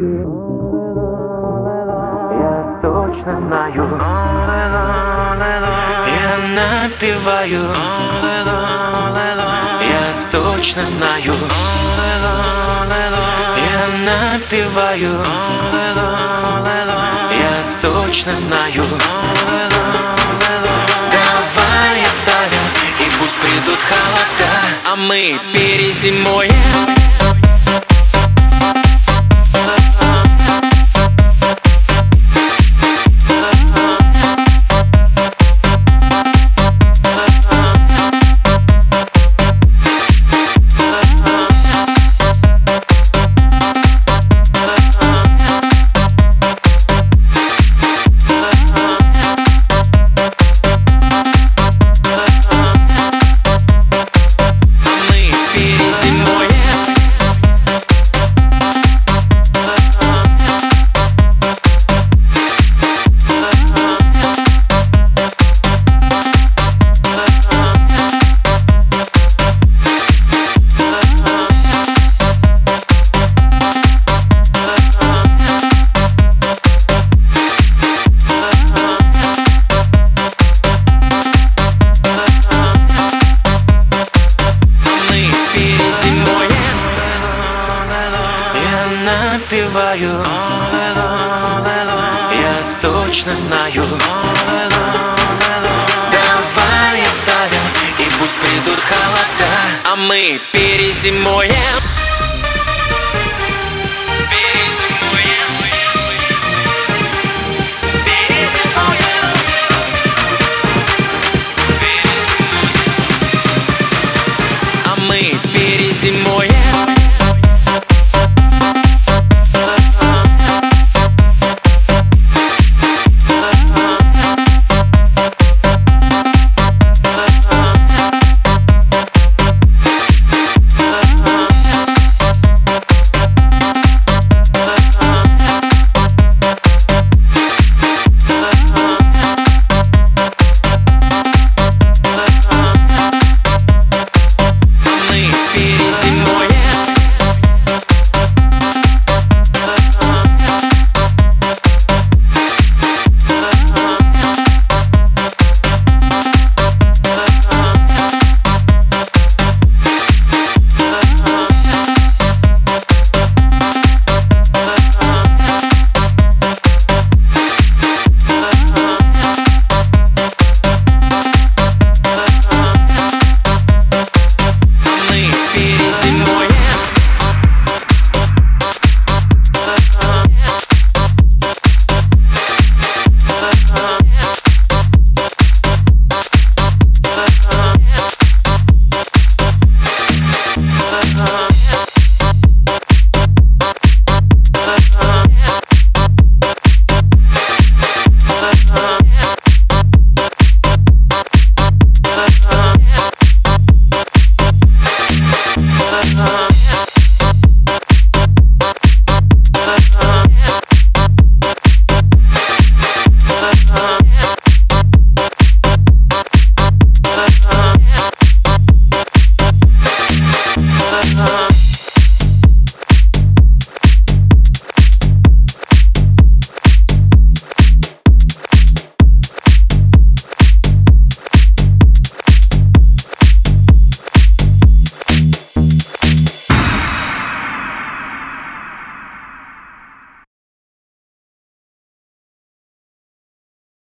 Я точно знаю. Я напиваю Я точно знаю. Я напиваю Я точно знаю. Давай оставим И пусть придут холода. А мы перезимуем точно знаю. Давай оставим И пусть придут холода. А мы перезимуем